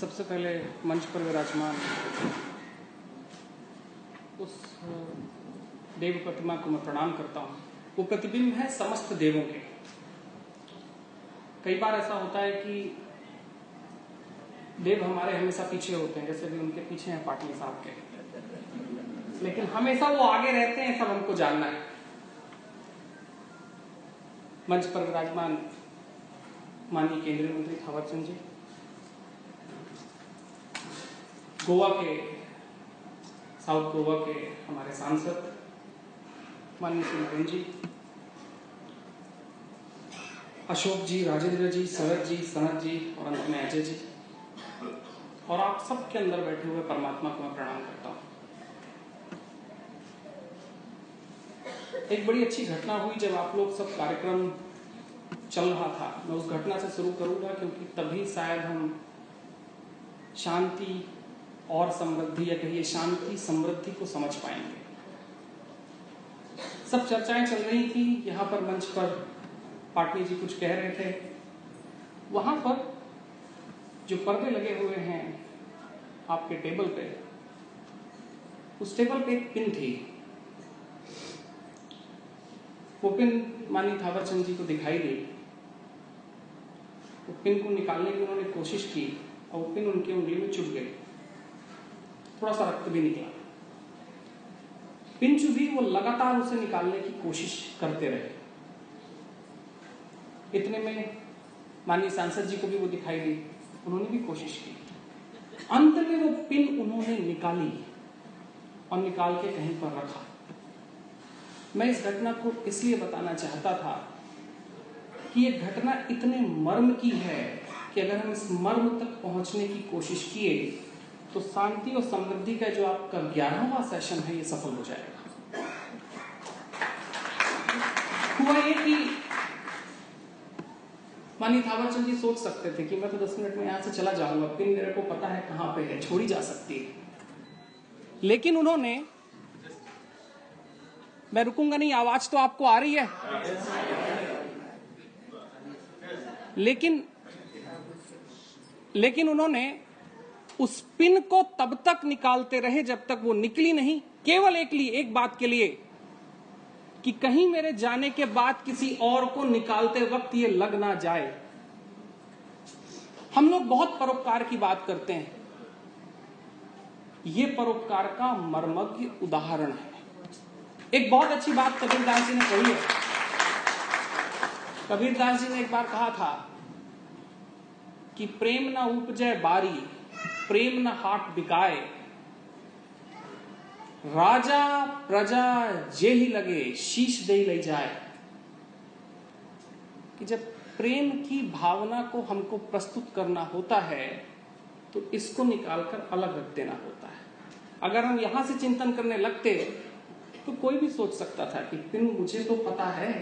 सबसे पहले मंच पर विराजमान उस देव प्रतिमा को मैं प्रणाम करता हूँ। वो प्रतिबिंब है समस्त देवों के। कई बार ऐसा होता है कि देव हमारे हमेशा पीछे होते हैं, जैसे भी उनके पीछे हैं पाटिल साहब के। लेकिन हमेशा वो आगे रहते हैं सब हमको जानना है। मंच पर विराजमान माननीय केंद्रीय मंत्री थावरचंद जी। गोवा के, साउथ गोवा के हमारे सांसद माननीय श्री नरेंद्र जी, अशोक जी, राजेंद्र जी, शरद जी, सनत जी और अंत में अजय जी। और आप सबके अंदर बैठे हुए परमात्मा को मैं प्रणाम करता हूँ। एक बड़ी अच्छी घटना हुई जब आप लोग सब कार्यक्रम चल रहा था। मैं उस घटना से शुरू करूँगा क्योंकि तभी शायद हम शांति और समृद्धि या कहिए शांति, समृद्धि को समझ पाएँगे। सब चर्चाएँ चल रही थी, यहाँ पर मंच पर पाटनी जी कुछ कह रहे थे। वहाँ पर जो पर्दे लगे हुए हैं आपके टेबल पे, उस टेबल पे एक पिन थी। वो पिन मानी थावरचंद जी को दिखाई दी। वो पिन को निकालने की उन्होंने कोशिश की और वो पिन उनकी उंगली में चुभ गई। थोड़ा सा रक्त भी निकला। पिन चुभी वो लगातार उसे निकालने की कोशिश करते रहे। इतने में माननीय सांसद जी को भी वो दिखाई दी। उन्होंने भी कोशिश की। अंत में वो पिन उन्होंने निकाली और निकाल के कहीं पर रखा। मैं इस घटना को इसलिए बताना चाहता था कि ये घटना इतने मर्म की है कि अगर हम इस मर्म तक पहुँचने की कोशिश किए तो शांति और समृद्धि का जो आपका ग्यारहवा सेशन है, ये सफल हो जाएगा। हुआ ये कि मानी थावरचंद जी सोच सकते थे कि मैं तो दस मिनट में यहाँ से चला जाऊँगा पिन मेरे को पता है कहाँ पे है, छोड़ी जा सकती है। लेकिन उन्होंने, मैं रुकूँगा नहीं, आवाज़ तो आपको आ रही है। लेकिन लेकिन उन्होंने उस पिन को तब तक निकालते रहे जब तक वो निकली नहीं। केवल एक लिए, एक बात के लिए कि कहीं मेरे जाने के बाद किसी और को निकालते वक्त ये लग ना जाए। हम लोग बहुत परोपकार की बात करते हैं। ये परोपकार का मर्मज्ञ उदाहरण है। एक बहुत अच्छी बात कबीरदास जी ने कही है। कबीरदास जी ने एक बार कहा था कि प्रेम ना उपजय बारी प्रेम न हाट बिकाए। राजा प्रजा जे ही लगे, शीश दे ले जाए। कि जब प्रेम की भावना को हमको प्रस्तुत करना होता है तो इसको निकालकर अलग रख देना होता है। अगर हम यहाँ से चिंतन करने लगते तो कोई भी सोच सकता था कि पिन मुझे तो पता है।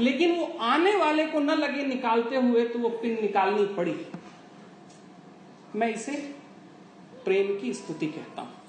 लेकिन वो आने वाले को न लगे निकालते हुए तो वो पिन निकालनी पड़ी। मैं इसे प्रेम की स्तुति कहता हूँ।